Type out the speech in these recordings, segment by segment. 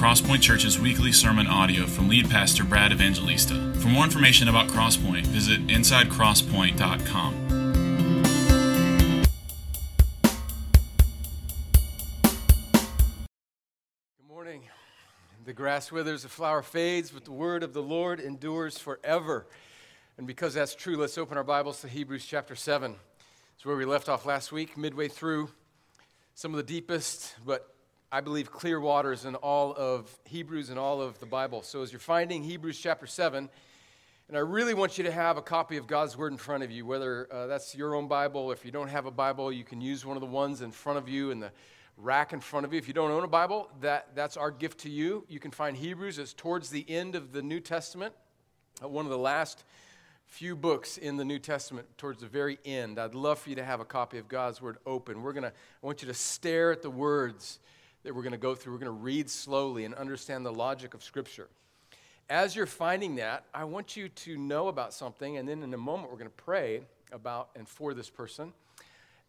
Crosspoint Church's weekly sermon audio from lead pastor Brad Evangelista. For more information about Crosspoint, visit insidecrosspoint.com. Good morning. The grass withers, the flower fades, but the word of the Lord endures forever. And because that's true, let's open our Bibles to Hebrews chapter 7. It's where we left off last week, midway through some of the deepest, but I believe clear waters in all of Hebrews and all of the Bible. So as you're finding Hebrews chapter 7, and I really want you to have a copy of God's Word in front of you, whether uh, that's your own Bible. If you don't have a Bible, you can use one of the ones in front of you in the rack in front of you. If you don't own a Bible, that, that's our gift to you. You can find Hebrews. It's towards the end of the New Testament, uh, one of the last few books in the New Testament towards the very end. I'd love for you to have a copy of God's Word open. We're going to, I want you to stare at the words that we're going to go through. We're going to read slowly and understand the logic of Scripture. As you're finding that, I want you to know about something, and then in a moment, we're going to pray about and for this person.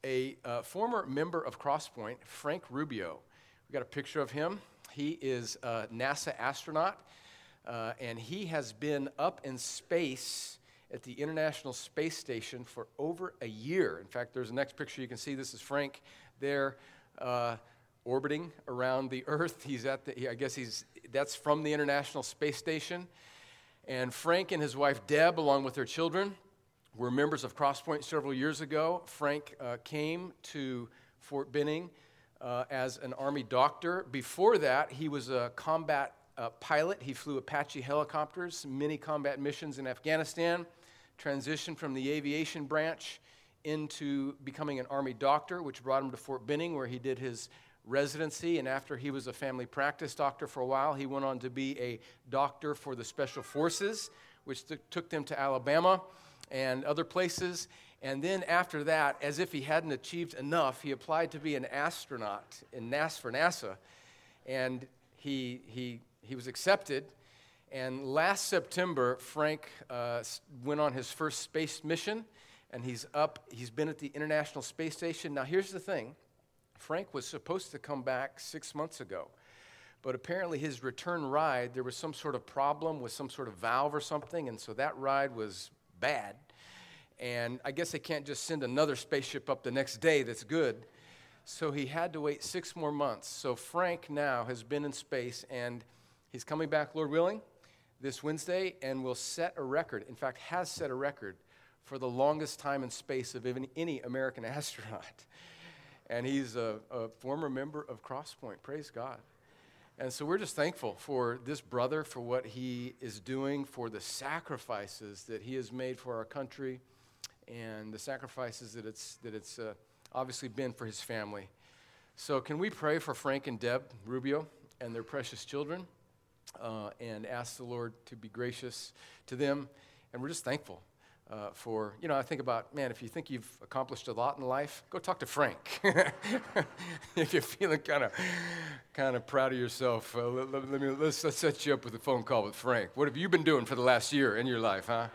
A uh, former member of Crosspoint, Frank Rubio. We got a picture of him. He is a NASA astronaut, uh, and he has been up in space at the International Space Station for over a year. In fact, there's the next picture you can see. This is Frank there uh, orbiting around the Earth. He's at the, I guess he's, that's from the International Space Station. And Frank and his wife Deb, along with their children, were members of Crosspoint several years ago. Frank uh, came to Fort Benning uh, as an Army doctor. Before that, he was a combat uh, pilot. He flew Apache helicopters, many combat missions in Afghanistan transitioned from the aviation branch into becoming an Army doctor, which brought him to Fort Benning, where he did his residency. And after he was a family practice doctor for a while, he went on to be a doctor for the Special Forces, which took them to Alabama and other places. And then after that, as if he hadn't achieved enough, he applied to be an astronaut in NASA for NASA. And he, he, he was accepted and last September, Frank uh, went on his first space mission, and he's up. He's been at the International Space Station. Now, here's the thing Frank was supposed to come back six months ago, but apparently his return ride, there was some sort of problem with some sort of valve or something, and so that ride was bad. And I guess they can't just send another spaceship up the next day that's good. So he had to wait six more months. So Frank now has been in space, and he's coming back, Lord willing this Wednesday and will set a record, in fact, has set a record for the longest time in space of any American astronaut. And he's a, a former member of Crosspoint. Praise God. And so we're just thankful for this brother, for what he is doing, for the sacrifices that he has made for our country, and the sacrifices that it's, that it's uh, obviously been for his family. So, can we pray for Frank and Deb Rubio and their precious children? uh, and ask the Lord to be gracious to them. And we're just thankful uh, for, you know, I think about, man, if you think you've accomplished a lot in life, go talk to Frank. if you're feeling kind of kind of proud of yourself, uh, let, let, let, me, let's, let's set you up with a phone call with Frank. What have you been doing for the last year in your life, huh?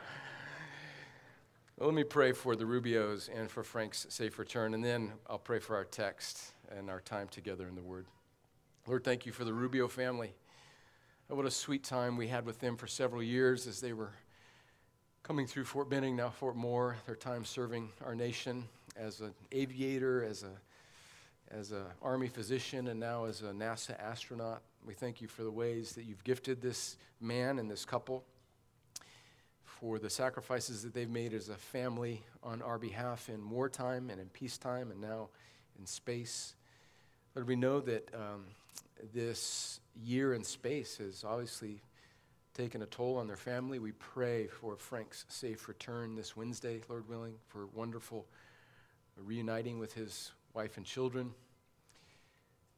Well, let me pray for the Rubios and for Frank's safe return, and then I'll pray for our text and our time together in the Word. Lord, thank you for the Rubio family. What a sweet time we had with them for several years as they were coming through Fort Benning, now Fort Moore, their time serving our nation as an aviator, as a as an Army physician, and now as a NASA astronaut. We thank you for the ways that you've gifted this man and this couple, for the sacrifices that they've made as a family on our behalf in wartime and in peacetime, and now in space. Lord, we know that um, this year in space has obviously taken a toll on their family. We pray for Frank's safe return this Wednesday, Lord willing, for wonderful reuniting with his wife and children.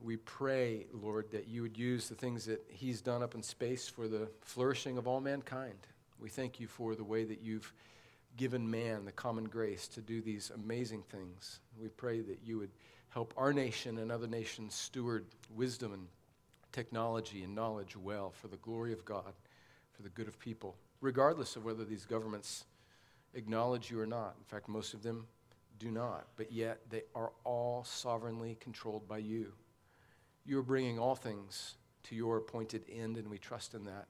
We pray, Lord, that you would use the things that he's done up in space for the flourishing of all mankind. We thank you for the way that you've given man the common grace to do these amazing things. We pray that you would help our nation and other nations steward wisdom and technology and knowledge well for the glory of God, for the good of people, regardless of whether these governments acknowledge you or not. In fact, most of them do not, but yet they are all sovereignly controlled by you. You are bringing all things to your appointed end, and we trust in that.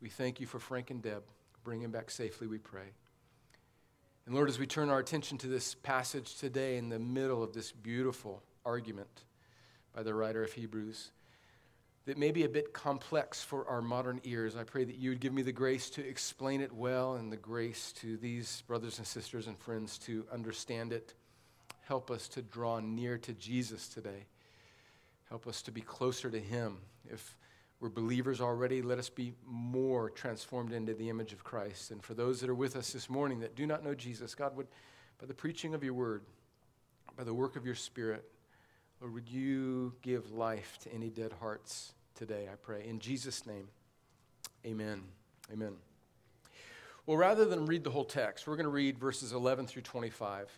We thank you for Frank and Deb. Bring him back safely, we pray. And Lord, as we turn our attention to this passage today in the middle of this beautiful argument by the writer of Hebrews, that may be a bit complex for our modern ears, I pray that you would give me the grace to explain it well and the grace to these brothers and sisters and friends to understand it. Help us to draw near to Jesus today. Help us to be closer to him. If we're believers already, let us be more transformed into the image of Christ. And for those that are with us this morning that do not know Jesus, God would, by the preaching of your word, by the work of your spirit, Lord, would you give life to any dead hearts today, I pray. In Jesus' name, amen. Amen. Well, rather than read the whole text, we're going to read verses 11 through 25.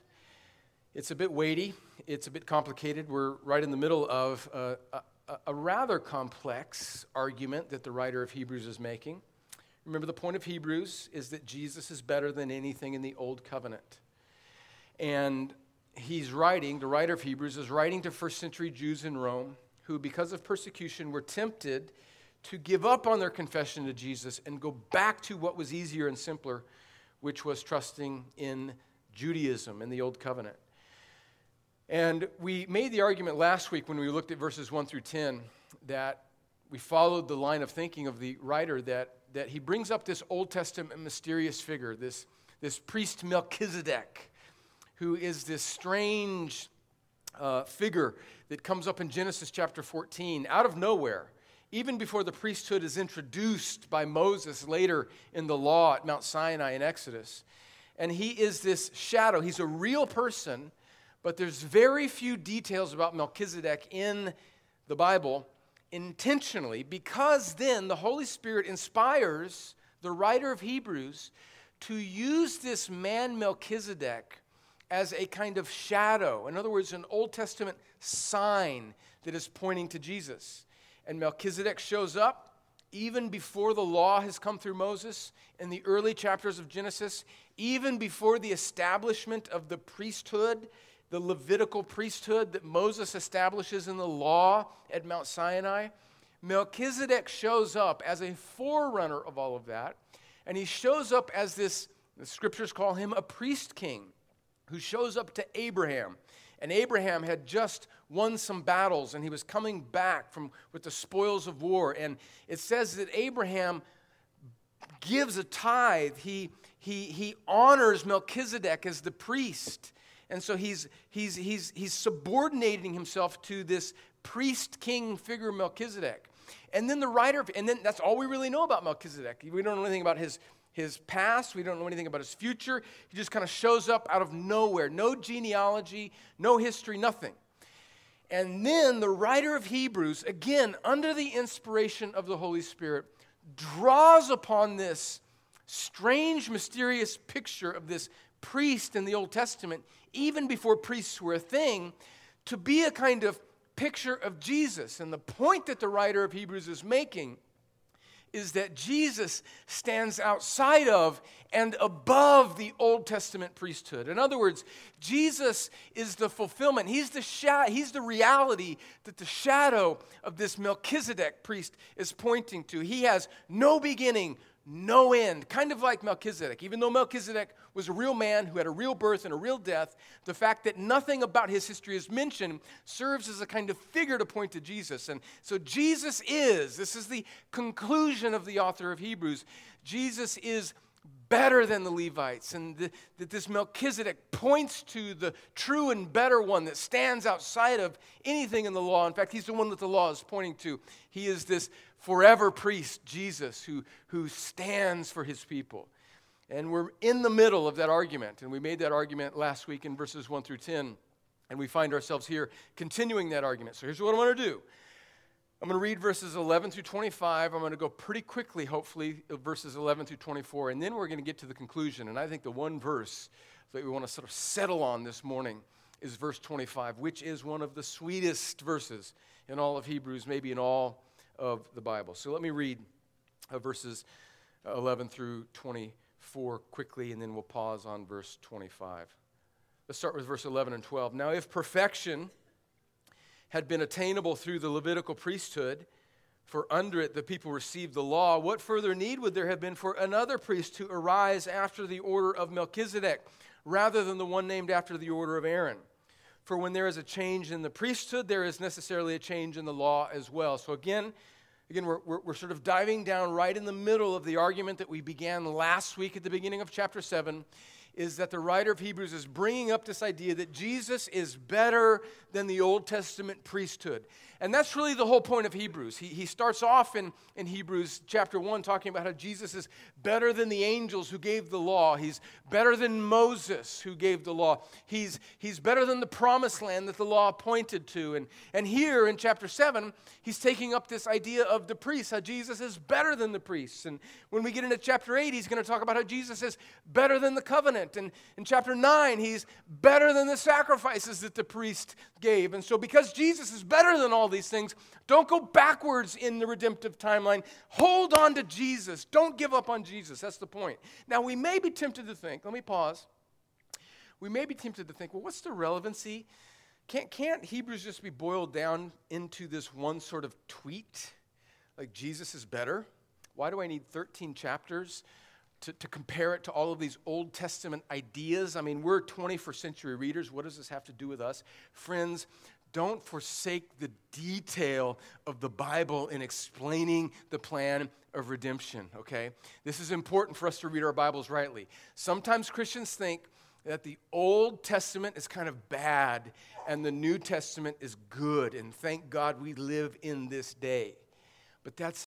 It's a bit weighty, it's a bit complicated. We're right in the middle of a, a, a rather complex argument that the writer of Hebrews is making. Remember, the point of Hebrews is that Jesus is better than anything in the Old Covenant. And he's writing, the writer of Hebrews is writing to first century Jews in Rome who, because of persecution, were tempted to give up on their confession to Jesus and go back to what was easier and simpler, which was trusting in Judaism in the Old Covenant. And we made the argument last week when we looked at verses 1 through 10 that we followed the line of thinking of the writer that, that he brings up this Old Testament mysterious figure, this, this priest Melchizedek, who is this strange uh, figure that comes up in Genesis chapter 14 out of nowhere, even before the priesthood is introduced by Moses later in the law at Mount Sinai in Exodus. And he is this shadow. He's a real person, but there's very few details about Melchizedek in the Bible intentionally because then the Holy Spirit inspires the writer of Hebrews to use this man Melchizedek as a kind of shadow. In other words, an Old Testament sign that is pointing to Jesus. And Melchizedek shows up even before the law has come through Moses in the early chapters of Genesis, even before the establishment of the priesthood, the Levitical priesthood that Moses establishes in the law at Mount Sinai. Melchizedek shows up as a forerunner of all of that, and he shows up as this, the scriptures call him a priest king who shows up to Abraham. And Abraham had just won some battles and he was coming back from, with the spoils of war. And it says that Abraham gives a tithe. He, he, he honors Melchizedek as the priest. And so he's, he's, he's, he's subordinating himself to this priest king figure, Melchizedek. And then the writer, and then that's all we really know about Melchizedek. We don't know anything about his his past. We don't know anything about his future. He just kind of shows up out of nowhere. No genealogy, no history, nothing. And then the writer of Hebrews, again, under the inspiration of the Holy Spirit, draws upon this strange, mysterious picture of this priest in the Old Testament, even before priests were a thing, to be a kind of picture of Jesus. And the point that the writer of Hebrews is making is that Jesus stands outside of and above the Old Testament priesthood. In other words, Jesus is the fulfillment. He's the, sha- he's the reality that the shadow of this Melchizedek priest is pointing to. He has no beginning, no end, kind of like Melchizedek. Even though Melchizedek was a real man who had a real birth and a real death, the fact that nothing about his history is mentioned serves as a kind of figure to point to Jesus. And so Jesus is, this is the conclusion of the author of Hebrews, Jesus is better than the Levites, and the, that this Melchizedek points to the true and better one that stands outside of anything in the law. In fact, he's the one that the law is pointing to. He is this forever priest, Jesus, who, who stands for his people. And we're in the middle of that argument, and we made that argument last week in verses 1 through 10, and we find ourselves here continuing that argument. So here's what I want to do. I'm going to read verses 11 through 25. I'm going to go pretty quickly, hopefully, uh, verses 11 through 24, and then we're going to get to the conclusion. And I think the one verse that we want to sort of settle on this morning is verse 25, which is one of the sweetest verses in all of Hebrews, maybe in all of the Bible. So let me read uh, verses 11 through 24 quickly, and then we'll pause on verse 25. Let's start with verse 11 and 12. Now, if perfection had been attainable through the Levitical priesthood, For under it the people received the law. What further need would there have been for another priest to arise after the order of Melchizedek, rather than the one named after the order of Aaron? For when there is a change in the priesthood, there is necessarily a change in the law as well. So again, again, we're, we're, we're, sort of diving down right in the middle of the argument that we began last week at the beginning of chapter 7 is that the writer of Hebrews is bringing up this idea that Jesus is better than the Old Testament priesthood. And that's really the whole point of Hebrews. He, he starts off in, in Hebrews chapter 1 talking about how Jesus is better than the angels who gave the law. He's better than Moses who gave the law. He's, he's better than the promised land that the law pointed to. And, and here in chapter 7, he's taking up this idea of the priests, how Jesus is better than the priests. And when we get into chapter 8, he's going to talk about how Jesus is better than the covenant. And in chapter 9, he's better than the sacrifices that the priest gave. And so because Jesus is better than all these things. Don't go backwards in the redemptive timeline. Hold on to Jesus. Don't give up on Jesus. That's the point. Now, we may be tempted to think, let me pause. We may be tempted to think, well, what's the relevancy? Can't, can't Hebrews just be boiled down into this one sort of tweet? Like Jesus is better? Why do I need 13 chapters? To, to, compare it to all of these Old Testament ideas. I mean, we're 21st century readers. What does this have to do with us? Friends, don't forsake the detail of the Bible in explaining the plan of redemption, okay? This is important for us to read our Bibles rightly. Sometimes Christians think that the Old Testament is kind of bad and the New Testament is good, and thank God we live in this day. But that's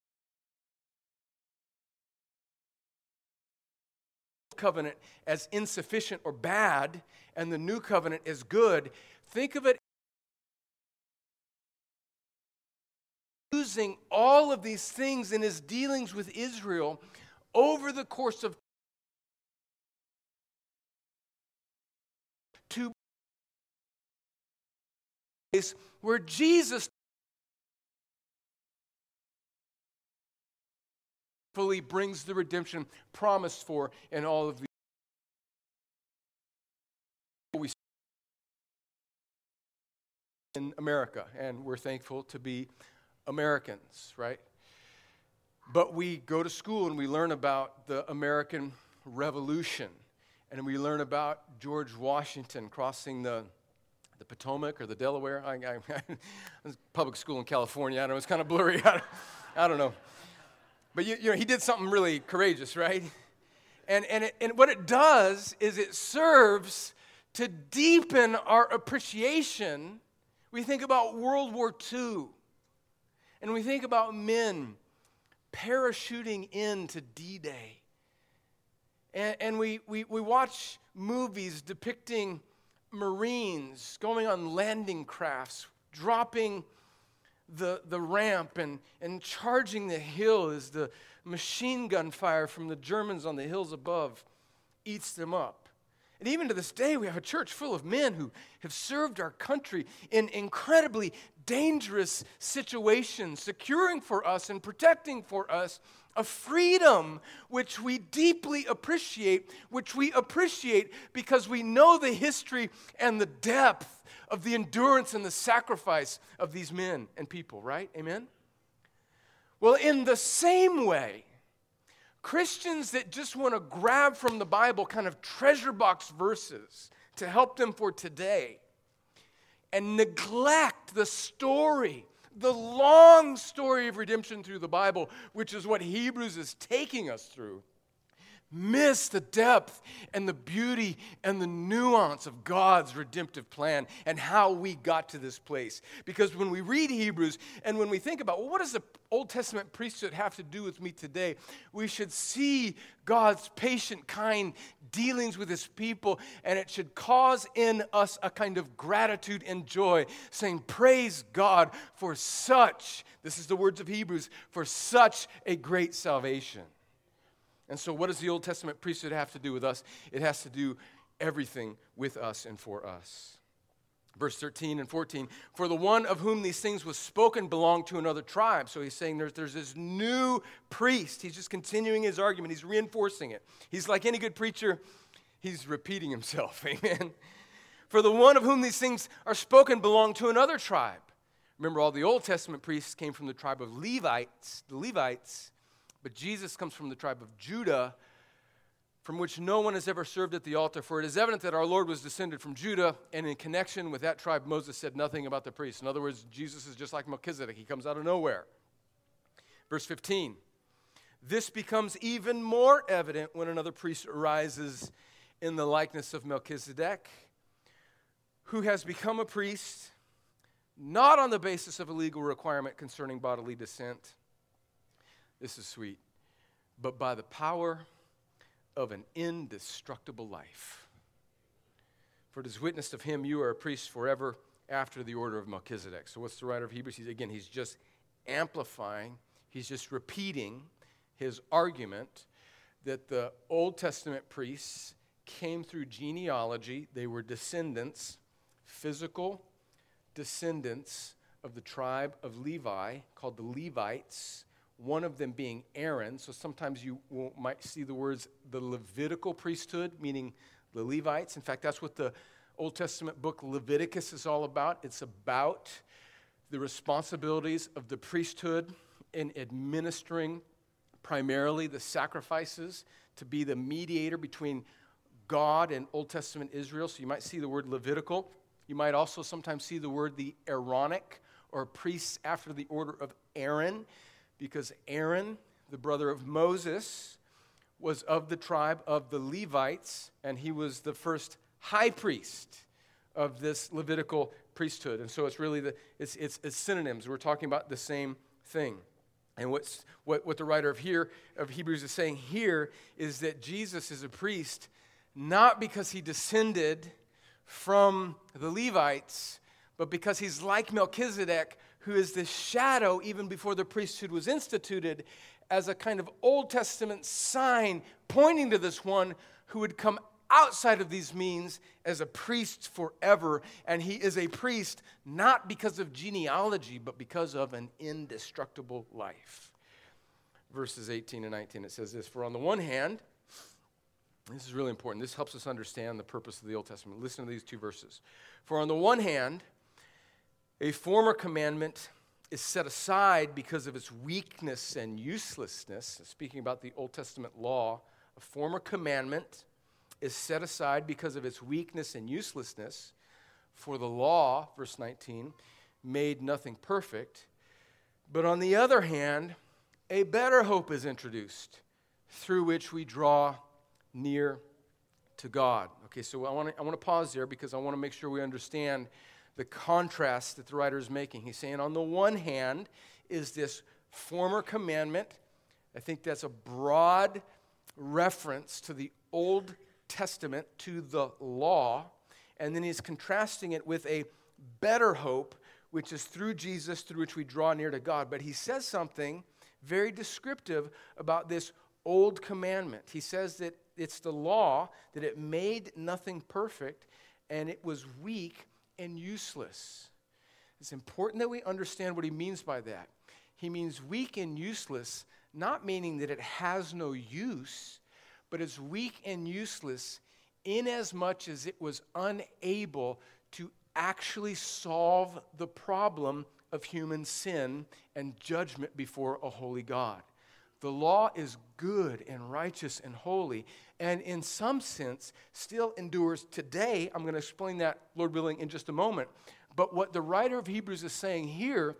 covenant as insufficient or bad and the new covenant as good. Think of it using all of these things in his dealings with Israel over the course of two where Jesus fully brings the redemption promised for in all of the in America, and we're thankful to be Americans, right? But we go to school and we learn about the American Revolution, and we learn about George Washington crossing the, the Potomac or the Delaware. I, I, I public school in California. I don't know, it's kind of blurry. I don't, I don't know. But you, you know, he did something really courageous, right? And, and, it, and what it does is it serves to deepen our appreciation. We think about World War II and we think about men parachuting into D Day. And, and, we, we, we watch movies depicting Marines going on landing crafts, dropping the, the ramp and, and charging the hill as the machine gun fire from the Germans on the hills above eats them up. And even to this day, we have a church full of men who have served our country in incredibly dangerous situations, securing for us and protecting for us a freedom which we deeply appreciate, which we appreciate because we know the history and the depth of the endurance and the sacrifice of these men and people, right? Amen? Well, in the same way, Christians that just want to grab from the Bible kind of treasure box verses to help them for today and neglect the story, the long story of redemption through the Bible, which is what Hebrews is taking us through miss the depth and the beauty and the nuance of God's redemptive plan and how we got to this place. Because when we read Hebrews and when we think about, well, what does the Old Testament priesthood have to do with me today? We should see God's patient, kind dealings with his people, and it should cause in us a kind of gratitude and joy, saying, Praise God for such, this is the words of Hebrews, for such a great salvation. And so, what does the Old Testament priesthood have to do with us? It has to do everything with us and for us. Verse 13 and 14 For the one of whom these things was spoken belonged to another tribe. So he's saying there's, there's this new priest. He's just continuing his argument, he's reinforcing it. He's like any good preacher, he's repeating himself. Amen. For the one of whom these things are spoken belonged to another tribe Remember, all the Old Testament priests came from the tribe of Levites, the Levites, but Jesus comes from the tribe of Judah, from which no one has ever served at the altar. For it is evident that our Lord was descended from Judah, and in connection with that tribe, Moses said nothing about the priests. In other words, Jesus is just like Melchizedek, he comes out of nowhere. Verse 15 This becomes even more evident when another priest arises in the likeness of Melchizedek, who has become a priest not on the basis of a legal requirement concerning bodily descent. This is sweet, but by the power of an indestructible life. For it is witnessed of him, you are a priest forever after the order of Melchizedek. So, what's the writer of Hebrews? He's, again, he's just amplifying, he's just repeating his argument that the Old Testament priests came through genealogy, they were descendants, physical descendants of the tribe of Levi, called the Levites one of them being Aaron. So sometimes you might see the words the Levitical priesthood, meaning the Levites. In fact, that's what the Old Testament book Leviticus is all about. It's about the responsibilities of the priesthood in administering primarily the sacrifices to be the mediator between God and Old Testament Israel. So you might see the word Levitical. You might also sometimes see the word the Aaronic or priests after the order of Aaron because Aaron, the brother of Moses, was of the tribe of the Levites, and he was the first high priest of this Levitical priesthood. And so it's really the, it's, it's, it's synonyms. We're talking about the same thing. And what's, what, what the writer of here of Hebrews is saying here is that Jesus is a priest not because he descended from the Levites, but because he's like Melchizedek, who is the shadow, even before the priesthood was instituted, as a kind of Old Testament sign pointing to this one who would come outside of these means as a priest forever. And he is a priest not because of genealogy, but because of an indestructible life. Verses 18 and 19, it says this For on the one hand, this is really important. This helps us understand the purpose of the Old Testament. Listen to these two verses. For on the one hand, a former commandment is set aside because of its weakness and uselessness. Speaking about the Old Testament law, a former commandment is set aside because of its weakness and uselessness. For the law, verse 19, made nothing perfect. But on the other hand, a better hope is introduced through which we draw near to God. Okay, so I want to I want to pause there because I want to make sure we understand the contrast that the writer is making. He's saying, on the one hand, is this former commandment. I think that's a broad reference to the Old Testament, to the law. And then he's contrasting it with a better hope, which is through Jesus, through which we draw near to God. But he says something very descriptive about this old commandment. He says that it's the law, that it made nothing perfect, and it was weak and useless. It's important that we understand what he means by that. He means weak and useless, not meaning that it has no use, but it's weak and useless inasmuch as it was unable to actually solve the problem of human sin and judgment before a holy God. The law is good and righteous and holy, and in some sense still endures today. I'm going to explain that, Lord willing, in just a moment. But what the writer of Hebrews is saying here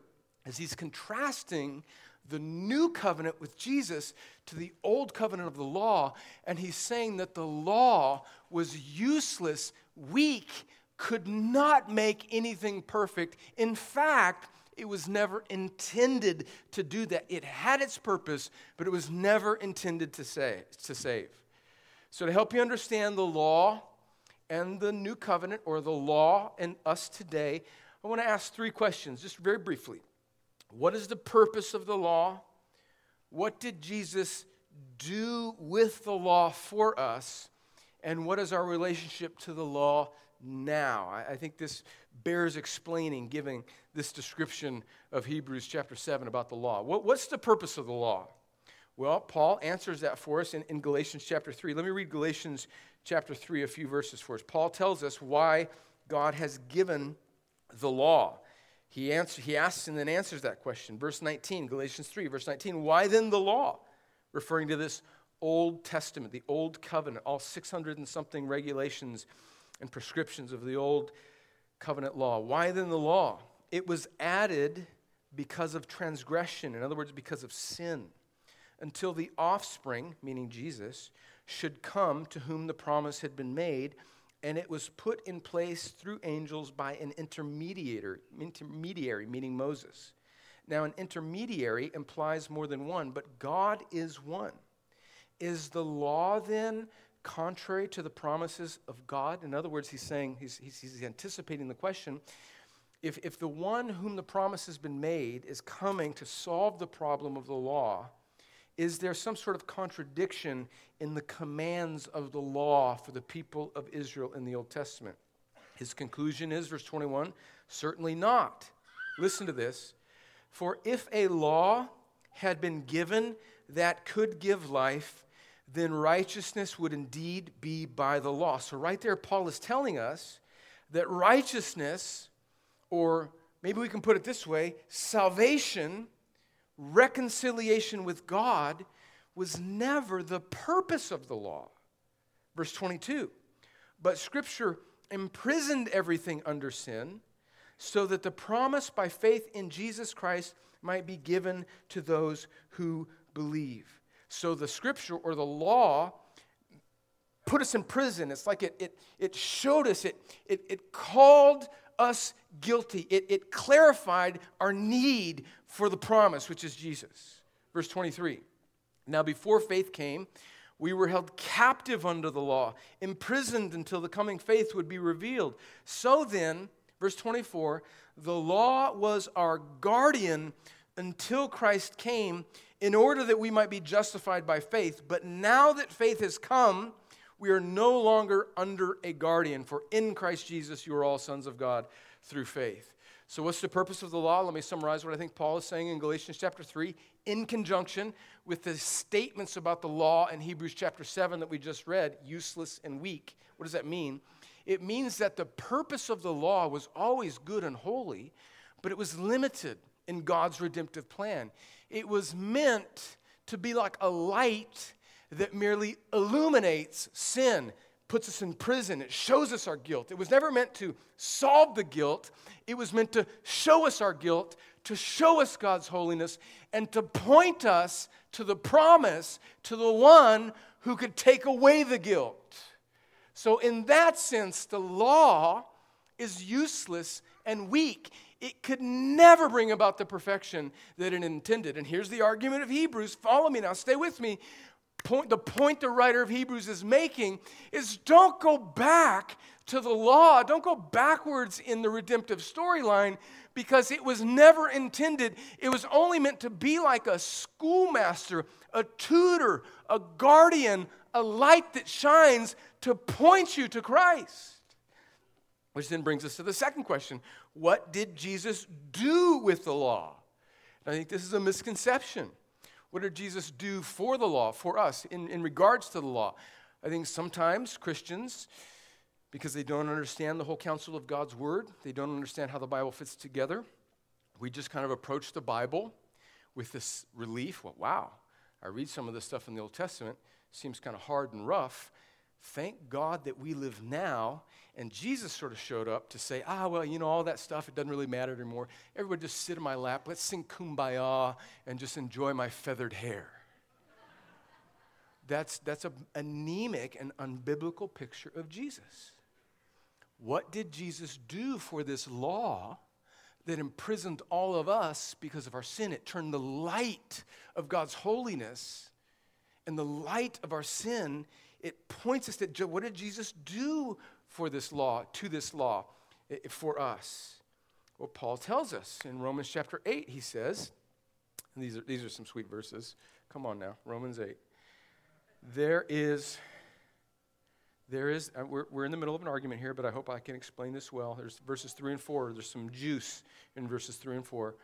is he's contrasting the new covenant with Jesus to the old covenant of the law, and he's saying that the law was useless, weak, could not make anything perfect. In fact, it was never intended to do that. It had its purpose, but it was never intended to, say, to save. So, to help you understand the law and the new covenant, or the law and us today, I want to ask three questions, just very briefly. What is the purpose of the law? What did Jesus do with the law for us? And what is our relationship to the law now? I, I think this bears explaining, giving this description of Hebrews chapter 7 about the law. What, what's the purpose of the law? Well, Paul answers that for us in, in Galatians chapter 3. Let me read Galatians chapter 3, a few verses for us. Paul tells us why God has given the law. He, answer, he asks and then answers that question. Verse 19, Galatians 3, verse 19. Why then the law? Referring to this Old Testament, the Old Covenant, all 600 and something regulations and prescriptions of the Old Covenant law. Why then the law? It was added because of transgression, in other words, because of sin, until the offspring, meaning Jesus, should come to whom the promise had been made and it was put in place through angels by an intermediator, intermediary, meaning Moses. Now, an intermediary implies more than one, but God is one. Is the law then contrary to the promises of God? In other words, he's saying, he's, he's, he's anticipating the question if, if the one whom the promise has been made is coming to solve the problem of the law, is there some sort of contradiction in the commands of the law for the people of Israel in the Old Testament? His conclusion is, verse 21, certainly not. Listen to this. For if a law had been given that could give life, then righteousness would indeed be by the law. So, right there, Paul is telling us that righteousness, or maybe we can put it this way salvation, reconciliation with God was never the purpose of the law. Verse 22 But Scripture imprisoned everything under sin so that the promise by faith in Jesus Christ might be given to those who believe. So the Scripture or the law put us in prison. It's like it, it, it showed us, it, it, it called us guilty. It, it clarified our need for the promise, which is Jesus. Verse 23 Now, before faith came, we were held captive under the law, imprisoned until the coming faith would be revealed. So then, verse 24, the law was our guardian until Christ came in order that we might be justified by faith. But now that faith has come, we are no longer under a guardian, for in Christ Jesus you are all sons of God through faith. So, what's the purpose of the law? Let me summarize what I think Paul is saying in Galatians chapter 3 in conjunction with the statements about the law in Hebrews chapter 7 that we just read useless and weak. What does that mean? It means that the purpose of the law was always good and holy, but it was limited in God's redemptive plan. It was meant to be like a light that merely illuminates sin, puts us in prison, it shows us our guilt. It was never meant to solve the guilt, it was meant to show us our guilt, to show us God's holiness, and to point us to the promise, to the one who could take away the guilt. So, in that sense, the law is useless and weak. It could never bring about the perfection that it intended. And here's the argument of Hebrews. Follow me now, stay with me point, the point the writer of Hebrews is making is don't go back to the law, don't go backwards in the redemptive storyline because it was never intended. It was only meant to be like a schoolmaster, a tutor, a guardian, a light that shines to point you to Christ. Which then brings us to the second question What did Jesus do with the law? And I think this is a misconception. What did Jesus do for the law, for us, in, in regards to the law? I think sometimes Christians, because they don't understand the whole counsel of God's word, they don't understand how the Bible fits together, we just kind of approach the Bible with this relief. Well, wow, I read some of this stuff in the Old Testament, seems kind of hard and rough. Thank God that we live now. And Jesus sort of showed up to say, ah, well, you know, all that stuff, it doesn't really matter anymore. Everybody just sit in my lap. Let's sing kumbaya and just enjoy my feathered hair. That's, that's an anemic and unbiblical picture of Jesus. What did Jesus do for this law that imprisoned all of us because of our sin? It turned the light of God's holiness and the light of our sin it points us to what did Jesus do for this law, to this law, for us? Well, Paul tells us in Romans chapter 8, he says, and these are, these are some sweet verses. Come on now, Romans 8. There is, there is, uh, we're, we're in the middle of an argument here, but I hope I can explain this well. There's verses 3 and 4. There's some juice in verses 3 and 4.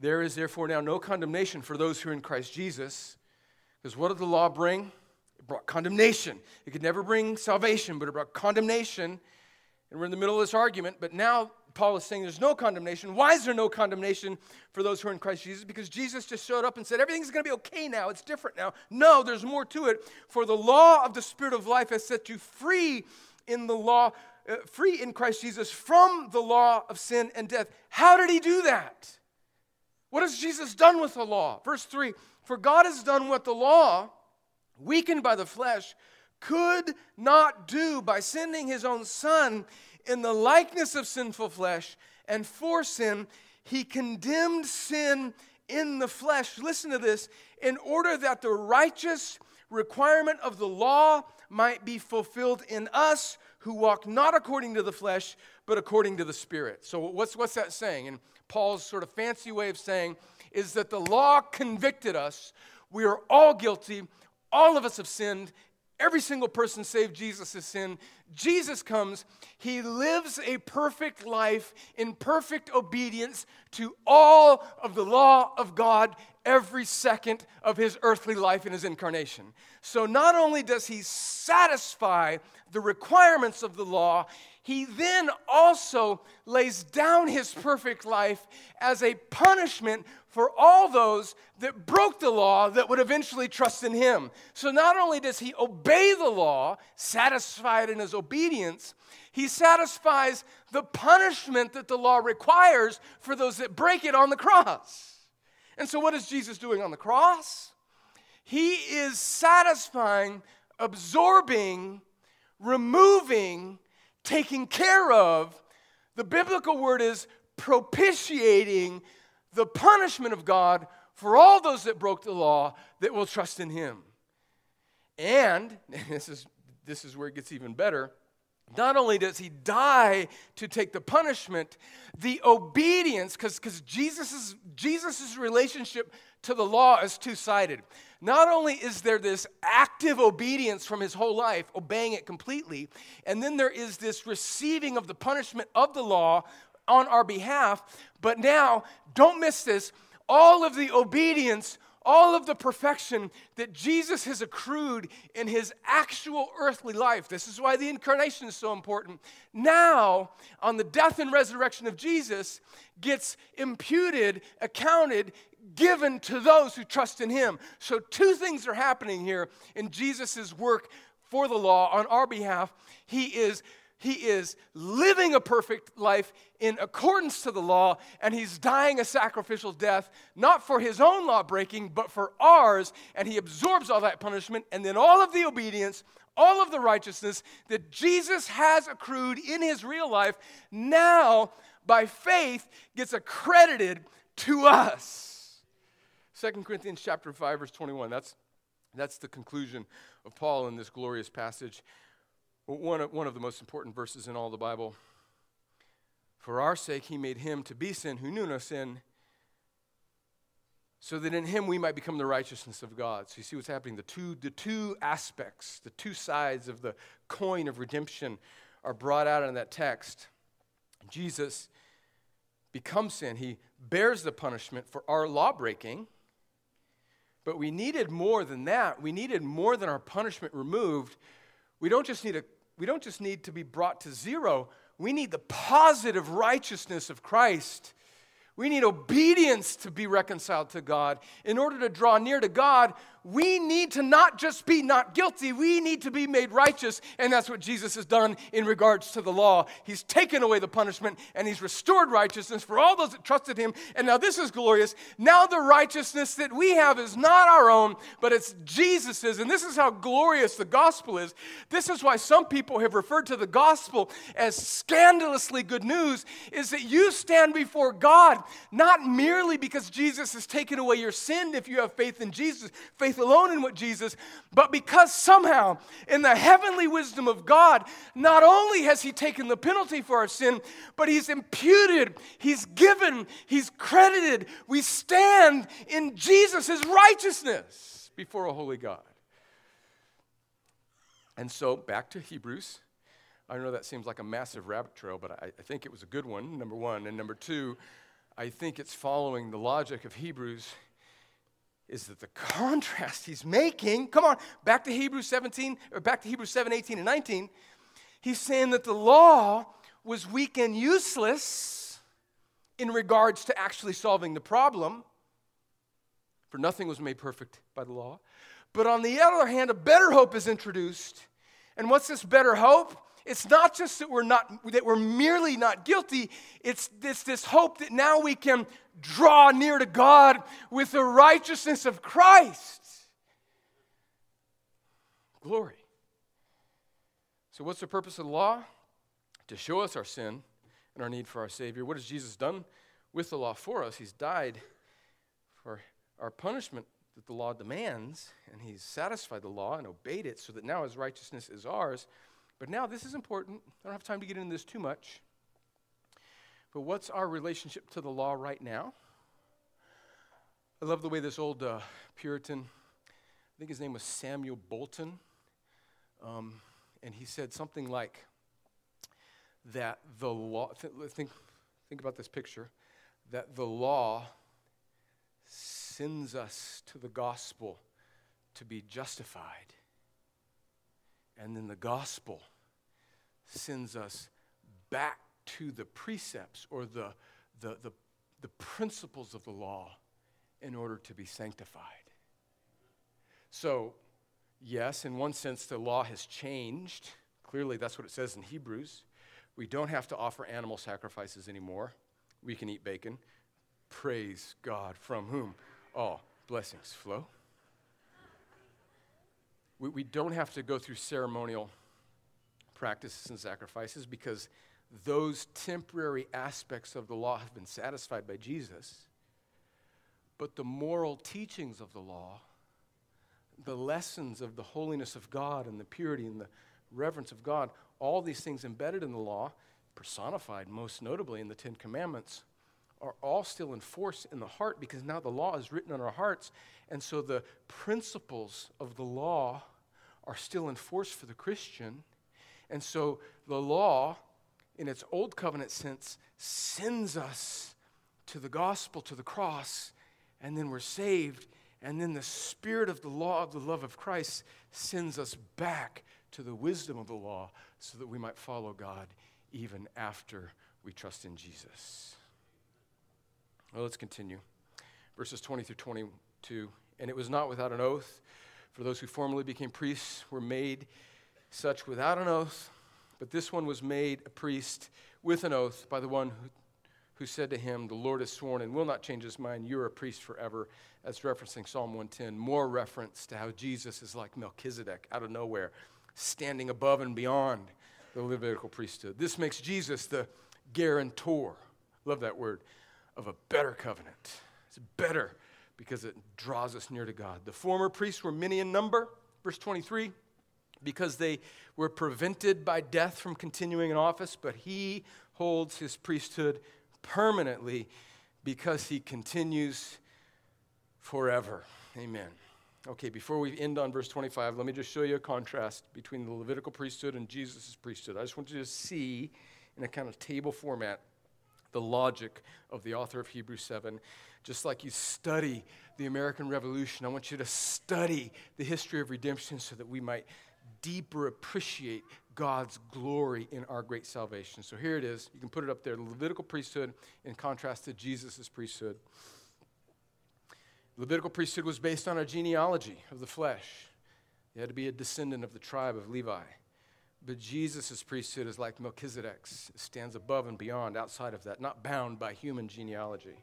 There is therefore now no condemnation for those who are in Christ Jesus. Because what did the law bring? It brought condemnation. It could never bring salvation, but it brought condemnation. And we're in the middle of this argument. But now Paul is saying there's no condemnation. Why is there no condemnation for those who are in Christ Jesus? Because Jesus just showed up and said, everything's going to be okay now. It's different now. No, there's more to it. For the law of the Spirit of life has set you free in the law, uh, free in Christ Jesus from the law of sin and death. How did he do that? What has Jesus done with the law? Verse 3 For God has done what the law, weakened by the flesh, could not do by sending his own Son in the likeness of sinful flesh, and for sin, he condemned sin in the flesh. Listen to this in order that the righteous requirement of the law might be fulfilled in us who walk not according to the flesh, but according to the Spirit. So, what's, what's that saying? And Paul's sort of fancy way of saying is that the law convicted us. We are all guilty. All of us have sinned. Every single person saved Jesus has sinned. Jesus comes, he lives a perfect life in perfect obedience to all of the law of God every second of his earthly life in his incarnation. So not only does he satisfy the requirements of the law, he then also lays down his perfect life as a punishment for all those that broke the law that would eventually trust in him. So not only does he obey the law, satisfied in his obedience, he satisfies the punishment that the law requires for those that break it on the cross. And so, what is Jesus doing on the cross? He is satisfying, absorbing, removing taking care of. The biblical word is propitiating the punishment of God for all those that broke the law that will trust in him. And, and this is this is where it gets even better. Not only does he die to take the punishment, the obedience, because Jesus' Jesus's relationship to the law is two sided. Not only is there this active obedience from his whole life, obeying it completely, and then there is this receiving of the punishment of the law on our behalf, but now, don't miss this, all of the obedience all of the perfection that Jesus has accrued in his actual earthly life. This is why the incarnation is so important. Now, on the death and resurrection of Jesus, gets imputed, accounted, given to those who trust in him. So, two things are happening here in Jesus' work for the law on our behalf. He is he is living a perfect life in accordance to the law, and he's dying a sacrificial death, not for his own law breaking, but for ours. And he absorbs all that punishment, and then all of the obedience, all of the righteousness that Jesus has accrued in his real life, now by faith gets accredited to us. 2 Corinthians chapter 5 verse 21. That's that's the conclusion of Paul in this glorious passage. One of, one of the most important verses in all the Bible. For our sake he made him to be sin who knew no sin, so that in him we might become the righteousness of God. So you see what's happening. The two, the two aspects, the two sides of the coin of redemption are brought out in that text. Jesus becomes sin. He bears the punishment for our law breaking but we needed more than that. We needed more than our punishment removed. We don't just need, a, we don't just need to be brought to zero, we need the positive righteousness of Christ we need obedience to be reconciled to God. In order to draw near to God, we need to not just be not guilty, we need to be made righteous. And that's what Jesus has done in regards to the law. He's taken away the punishment and he's restored righteousness for all those that trusted him. And now this is glorious. Now the righteousness that we have is not our own, but it's Jesus's. And this is how glorious the gospel is. This is why some people have referred to the gospel as scandalously good news is that you stand before God not merely because Jesus has taken away your sin if you have faith in Jesus, faith alone in what Jesus, but because somehow in the heavenly wisdom of God, not only has He taken the penalty for our sin, but He's imputed, He's given, He's credited. We stand in Jesus' righteousness before a holy God. And so, back to Hebrews. I know that seems like a massive rabbit trail, but I, I, think it was a good one, number one. And number two, I think it's following the logic of Hebrews is that the contrast he's making, come on, back to Hebrews 17, or back to Hebrews 7, 18, and 19. He's saying that the law was weak and useless in regards to actually solving the problem, for nothing was made perfect by the law. But on the other hand, a better hope is introduced. And what's this better hope? It's not just that we're not that we're merely not guilty, it's this, this hope that now we can draw near to God with the righteousness of Christ. Glory. So what's the purpose of the law? To show us our sin and our need for our Savior. What has Jesus done with the law for us? He's died for our punishment that the law demands, and he's satisfied the law and obeyed it so that now his righteousness is ours. But now, this is important. I don't have time to get into this too much. But what's our relationship to the law right now? I love the way this old uh, Puritan, I think his name was Samuel Bolton, um, and he said something like that the law, th- think, think about this picture, that the law sends us to the gospel to be justified. And then the gospel sends us back to the precepts or the, the, the, the principles of the law in order to be sanctified. So, yes, in one sense, the law has changed. Clearly, that's what it says in Hebrews. We don't have to offer animal sacrifices anymore. We can eat bacon. Praise God. From whom? All blessings flow. We, we don't have to go through ceremonial practices and sacrifices because those temporary aspects of the law have been satisfied by Jesus. But the moral teachings of the law, the lessons of the holiness of God and the purity and the reverence of God, all these things embedded in the law, personified most notably in the Ten Commandments, are all still in force in the heart because now the law is written on our hearts. And so the principles of the law are still in force for the Christian. And so the law, in its old covenant sense, sends us to the gospel, to the cross, and then we're saved. And then the spirit of the law, of the love of Christ, sends us back to the wisdom of the law so that we might follow God even after we trust in Jesus. Well, let's continue. Verses 20 through 22. And it was not without an oath, for those who formerly became priests were made such without an oath, but this one was made a priest with an oath by the one who, who said to him, The Lord has sworn and will not change his mind. You're a priest forever. That's referencing Psalm 110. More reference to how Jesus is like Melchizedek out of nowhere, standing above and beyond the Levitical priesthood. This makes Jesus the guarantor. Love that word of a better covenant. It's better because it draws us near to God. The former priests were many in number, verse 23, because they were prevented by death from continuing in office, but he holds his priesthood permanently because he continues forever. Amen. Okay, before we end on verse 25, let me just show you a contrast between the Levitical priesthood and Jesus' priesthood. I just want you to see in a kind of table format the logic of the author of Hebrews 7. Just like you study the American Revolution, I want you to study the history of redemption so that we might deeper appreciate God's glory in our great salvation. So here it is. You can put it up there Levitical priesthood in contrast to Jesus' priesthood. Levitical priesthood was based on a genealogy of the flesh. You had to be a descendant of the tribe of Levi. But Jesus' priesthood is like Melchizedek's, it stands above and beyond, outside of that, not bound by human genealogy.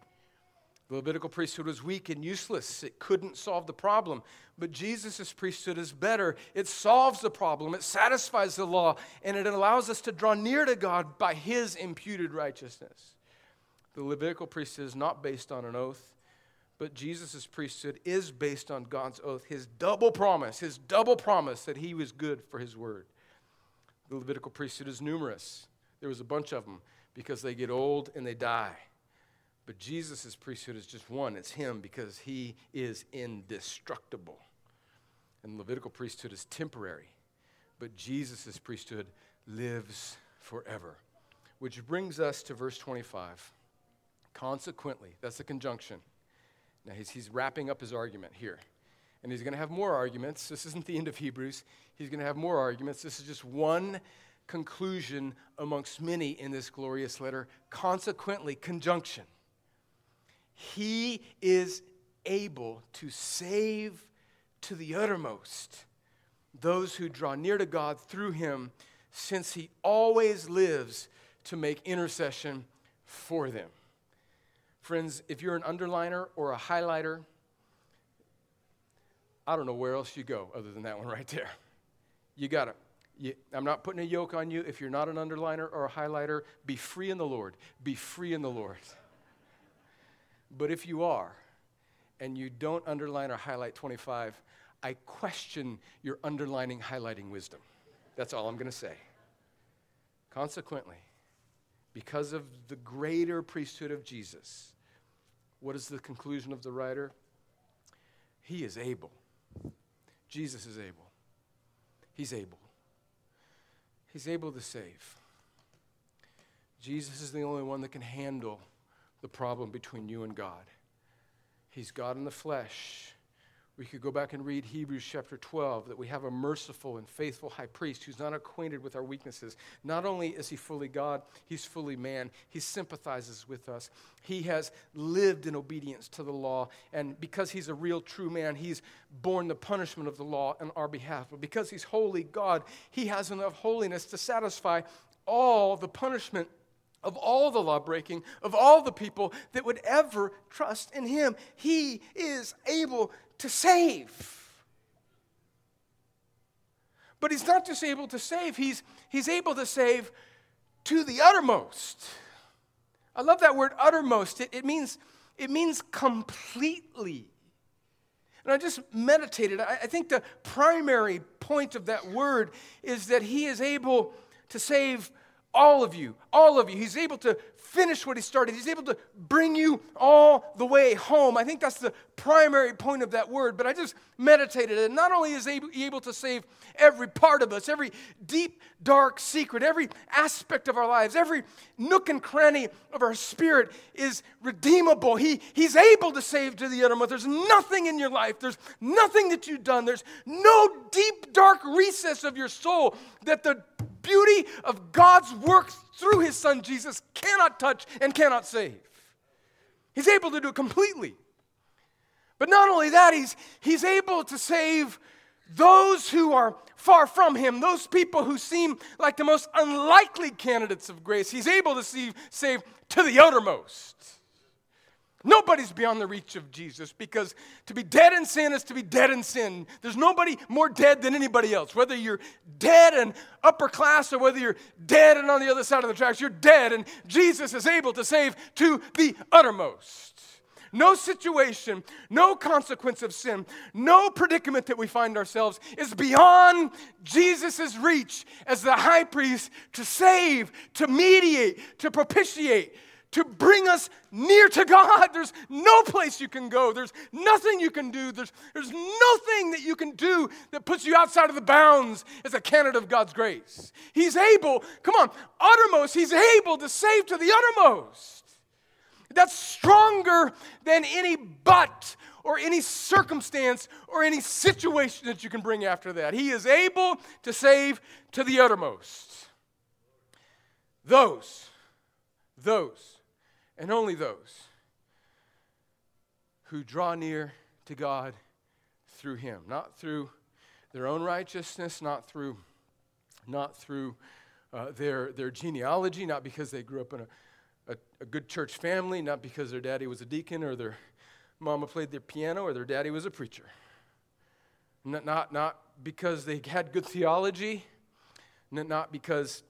The Levitical priesthood was weak and useless. It couldn't solve the problem. But Jesus' priesthood is better. It solves the problem, it satisfies the law, and it allows us to draw near to God by his imputed righteousness. The Levitical priesthood is not based on an oath, but Jesus' priesthood is based on God's oath, his double promise, his double promise that he was good for his word. The Levitical priesthood is numerous. There was a bunch of them because they get old and they die. But Jesus' priesthood is just one. It's him because he is indestructible. And the Levitical priesthood is temporary. But Jesus' priesthood lives forever. Which brings us to verse 25. Consequently, that's a conjunction. Now he's, he's wrapping up his argument here. And he's going to have more arguments. This isn't the end of Hebrews. He's going to have more arguments. This is just one conclusion amongst many in this glorious letter. Consequently, conjunction. He is able to save to the uttermost those who draw near to God through him, since he always lives to make intercession for them. Friends, if you're an underliner or a highlighter, I don't know where else you go other than that one right there. You got. You, I'm not putting a yoke on you. If you're not an underliner or a highlighter, be free in the Lord. Be free in the Lord. But if you are, and you don't underline or highlight 25, I question your underlining, highlighting wisdom. That's all I'm going to say. Consequently, because of the greater priesthood of Jesus, what is the conclusion of the writer? He is able. Jesus is able. He's able. He's able to save. Jesus is the only one that can handle the problem between you and God. He's God in the flesh. We could go back and read Hebrews chapter 12 that we have a merciful and faithful high priest who's not acquainted with our weaknesses. Not only is he fully God, he's fully man. He sympathizes with us. He has lived in obedience to the law. And because he's a real, true man, he's borne the punishment of the law on our behalf. But because he's holy God, he has enough holiness to satisfy all the punishment of all the law breaking, of all the people that would ever trust in him. He is able to save. But he's not just able to save, he's, he's able to save to the uttermost. I love that word uttermost. It, it, means, it means completely. And I just meditated. I, I think the primary point of that word is that he is able to save all of you, all of you. He's able to finish what he started. He's able to bring you all the way home. I think that's the primary point of that word. But I just meditated, and not only is he able to save every part of us, every deep, dark secret, every aspect of our lives, every nook and cranny of our spirit is redeemable. He, he's able to save to the uttermost. There's nothing in your life, there's nothing that you've done, there's no deep, dark recess of your soul that the beauty of God's work through his son Jesus cannot touch and cannot save. He's able to do it completely. But not only that, he's, he's able to save those who are far from him, those people who seem like the most unlikely candidates of grace. He's able to save, save to the uttermost. Nobody's beyond the reach of Jesus because to be dead in sin is to be dead in sin. There's nobody more dead than anybody else. Whether you're dead and upper class or whether you're dead and on the other side of the tracks, you're dead, and Jesus is able to save to the uttermost. No situation, no consequence of sin, no predicament that we find ourselves is beyond Jesus' reach as the high priest to save, to mediate, to propitiate to bring us near to God. There's no place you can go. There's nothing you can do. There's, there's nothing that you can do that puts you outside of the bounds as a candidate of God's grace. He's able, come on, uttermost, He's able to save to the uttermost. That's stronger than any but or any circumstance or any situation that you can bring after that. He is able to save to the uttermost. Those, those and only those who draw near to God through him. Not through their own righteousness not through not through uh, their, their genealogy not because they grew up in a, a, a good church family not because their daddy was a deacon or their mama played their piano or their daddy was a preacher. Not, not, not because they had good theology not because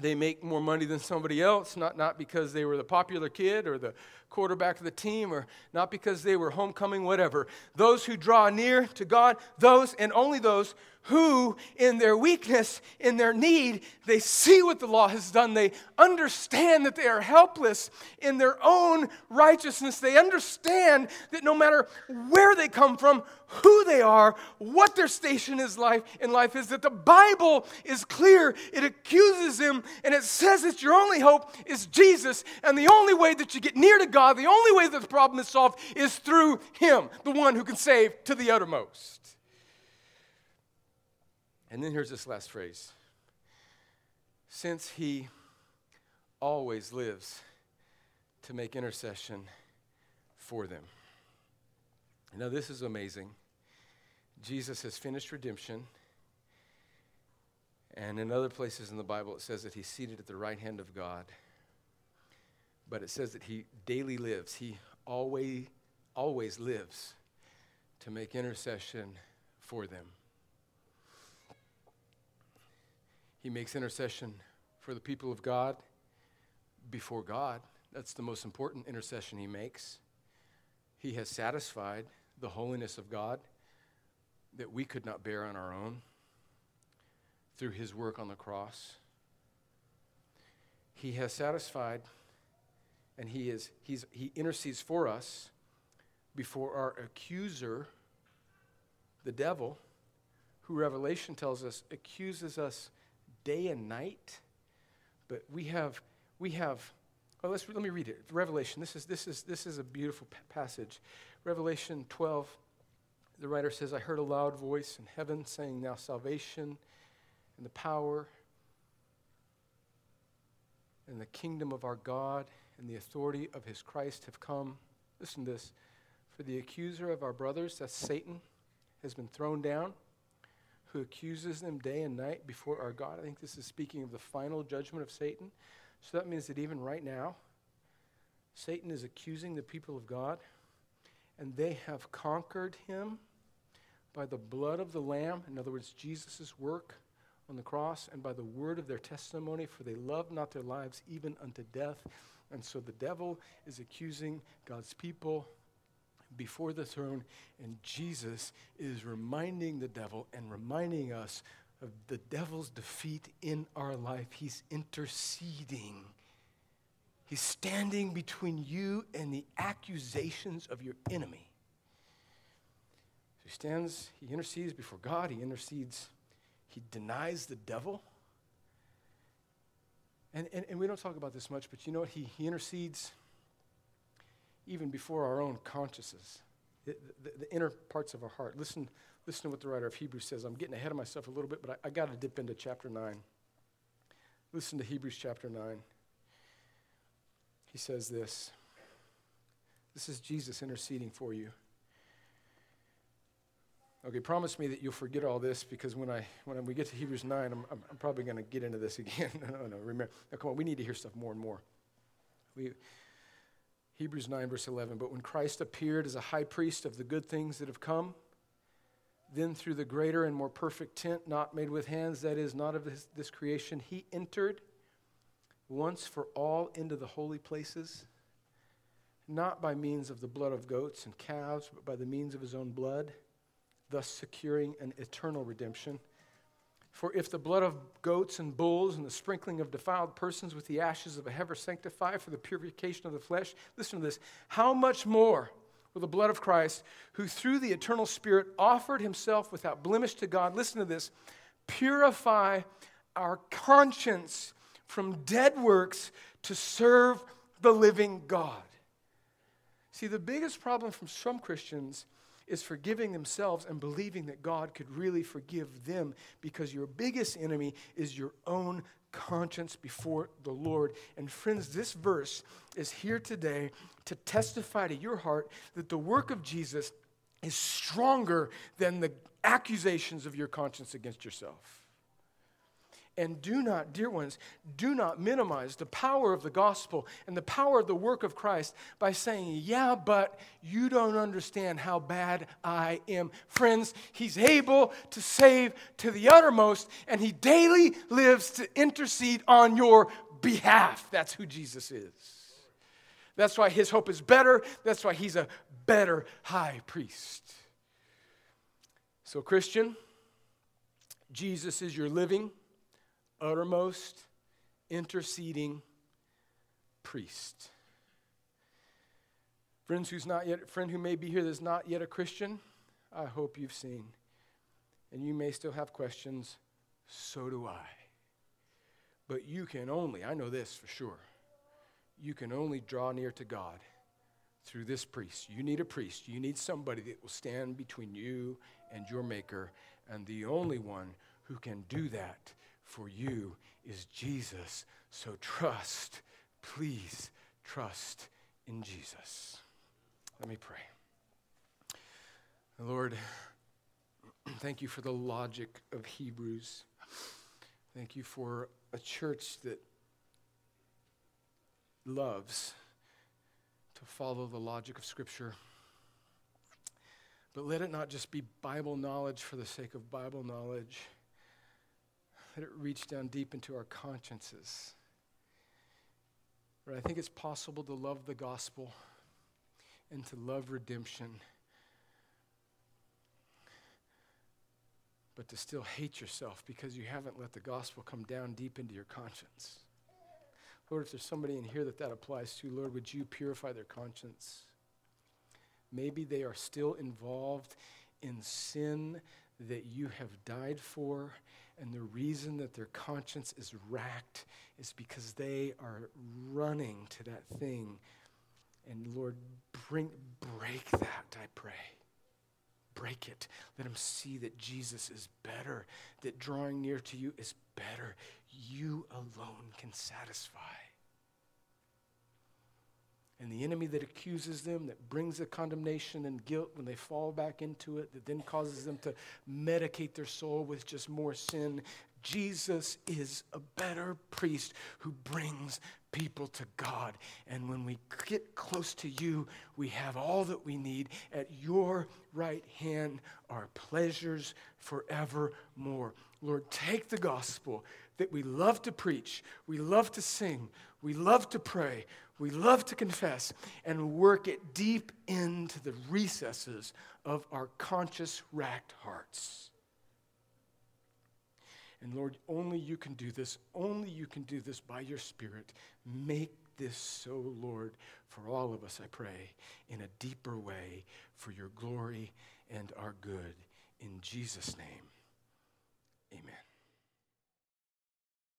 they make more money than somebody else, not, not because they were the popular kid or the quarterback of the team or not because they were homecoming, whatever. Those who draw near to God, those and only those who, in their weakness, in their need, they see what the law has done. They understand that they are helpless in their own righteousness. They understand that no matter where they come from, who they are, what their station is life in life is, that the Bible is clear. It accuses them and it says that your only hope is Jesus. And the only way that you get near to God, the only way that the problem is solved is through Him, the one who can save to the uttermost. And then here's this last phrase since he always lives to make intercession for them. Now, this is amazing. Jesus has finished redemption. And in other places in the Bible, it says that he's seated at the right hand of God. But it says that he daily lives. He always, always lives to make intercession for them. He makes intercession for the people of God before God. That's the most important intercession he makes. He has satisfied the holiness of God that we could not bear on our own through his work on the cross. He has satisfied and he is he's, he intercedes for us before our accuser the devil who revelation tells us accuses us day and night but we have we have well, let's, let me read it. Revelation. This is, this is, this is a beautiful passage. Revelation 12, the writer says, I heard a loud voice in heaven saying, Now salvation and the power and the kingdom of our God and the authority of his Christ have come. Listen to this. For the accuser of our brothers, that's Satan, has been thrown down, who accuses them day and night before our God. I think this is speaking of the final judgment of Satan. So that means that even right now, Satan is accusing the people of God, and they have conquered him by the blood of the Lamb, in other words, Jesus' work on the cross, and by the word of their testimony, for they loved not their lives even unto death. And so the devil is accusing God's people before the throne, and Jesus is reminding the devil and reminding us of the devil's defeat in our life. He's interceding. He's standing between you and the accusations of your enemy. So he stands, he intercedes before God, he intercedes, he denies the devil. And, and, and we don't talk about this much, but you know what? He, he intercedes even before our own consciences, the, the, the inner parts of our heart. Listen, Listen to what the writer of Hebrews says. I'm getting ahead of myself a little bit, but I, I got to dip into chapter 9. Listen to Hebrews chapter 9. He says this This is Jesus interceding for you. Okay, promise me that you'll forget all this because when, I, when we get to Hebrews 9, I'm, I'm, I'm probably going to get into this again. no, no, no, remember. Now, come on, we need to hear stuff more and more. We, Hebrews 9, verse 11. But when Christ appeared as a high priest of the good things that have come, then, through the greater and more perfect tent, not made with hands, that is, not of this, this, creation, he entered once for all into the holy places, not by means of the blood of goats and calves, but by the means of his own blood, thus securing an eternal redemption. For if the blood of goats and bulls and the sprinkling of defiled persons with the ashes of a heifer sanctify for the purification of the flesh, listen to this, how much more? with the blood of Christ, who through the eternal Spirit offered himself without blemish to God. Listen to this purify our conscience from dead works to serve the living God. See, the biggest problem from some Christians is forgiving themselves and believing that God could really forgive them because your biggest enemy is your own conscience before the Lord. And friends, this verse is here today to testify to your heart that the work of Jesus is stronger than the accusations of your conscience against yourself. And do not, dear ones, do not minimize the power of the gospel and the power of the work of Christ by saying, Yeah, but you don't understand how bad I am. Friends, He's able to save to the uttermost, and He daily lives to intercede on your behalf. That's who Jesus is. That's why His hope is better. That's why He's a better high priest. So, Christian, Jesus is your living uttermost interceding priest. Friends who's not yet friend who may be here that's not yet a Christian, I hope you've seen. And you may still have questions, so do I. But you can only, I know this for sure. You can only draw near to God through this priest. You need a priest. You need somebody that will stand between you and your maker and the only one who can do that for you is Jesus. So trust, please trust in Jesus. Let me pray. Lord, thank you for the logic of Hebrews. Thank you for a church that loves to follow the logic of Scripture. But let it not just be Bible knowledge for the sake of Bible knowledge. Let it reach down deep into our consciences. But I think it's possible to love the gospel and to love redemption, but to still hate yourself because you haven't let the gospel come down deep into your conscience. Lord, if there's somebody in here that that applies to, Lord, would you purify their conscience? Maybe they are still involved in sin that you have died for, and the reason that their conscience is racked is because they are running to that thing. And Lord, bring, break that, I pray. Break it. Let them see that Jesus is better, that drawing near to you is better. You alone can satisfy. And the enemy that accuses them, that brings the condemnation and guilt when they fall back into it, that then causes them to medicate their soul with just more sin. Jesus is a better priest who brings people to God. And when we get close to you, we have all that we need. At your right hand are pleasures forevermore. Lord, take the gospel that we love to preach, we love to sing, we love to pray, we love to confess and work it deep into the recesses of our conscious, racked hearts. And Lord, only you can do this. Only you can do this by your Spirit. Make this so, Lord, for all of us, I pray, in a deeper way for your glory and our good. In Jesus' name, amen.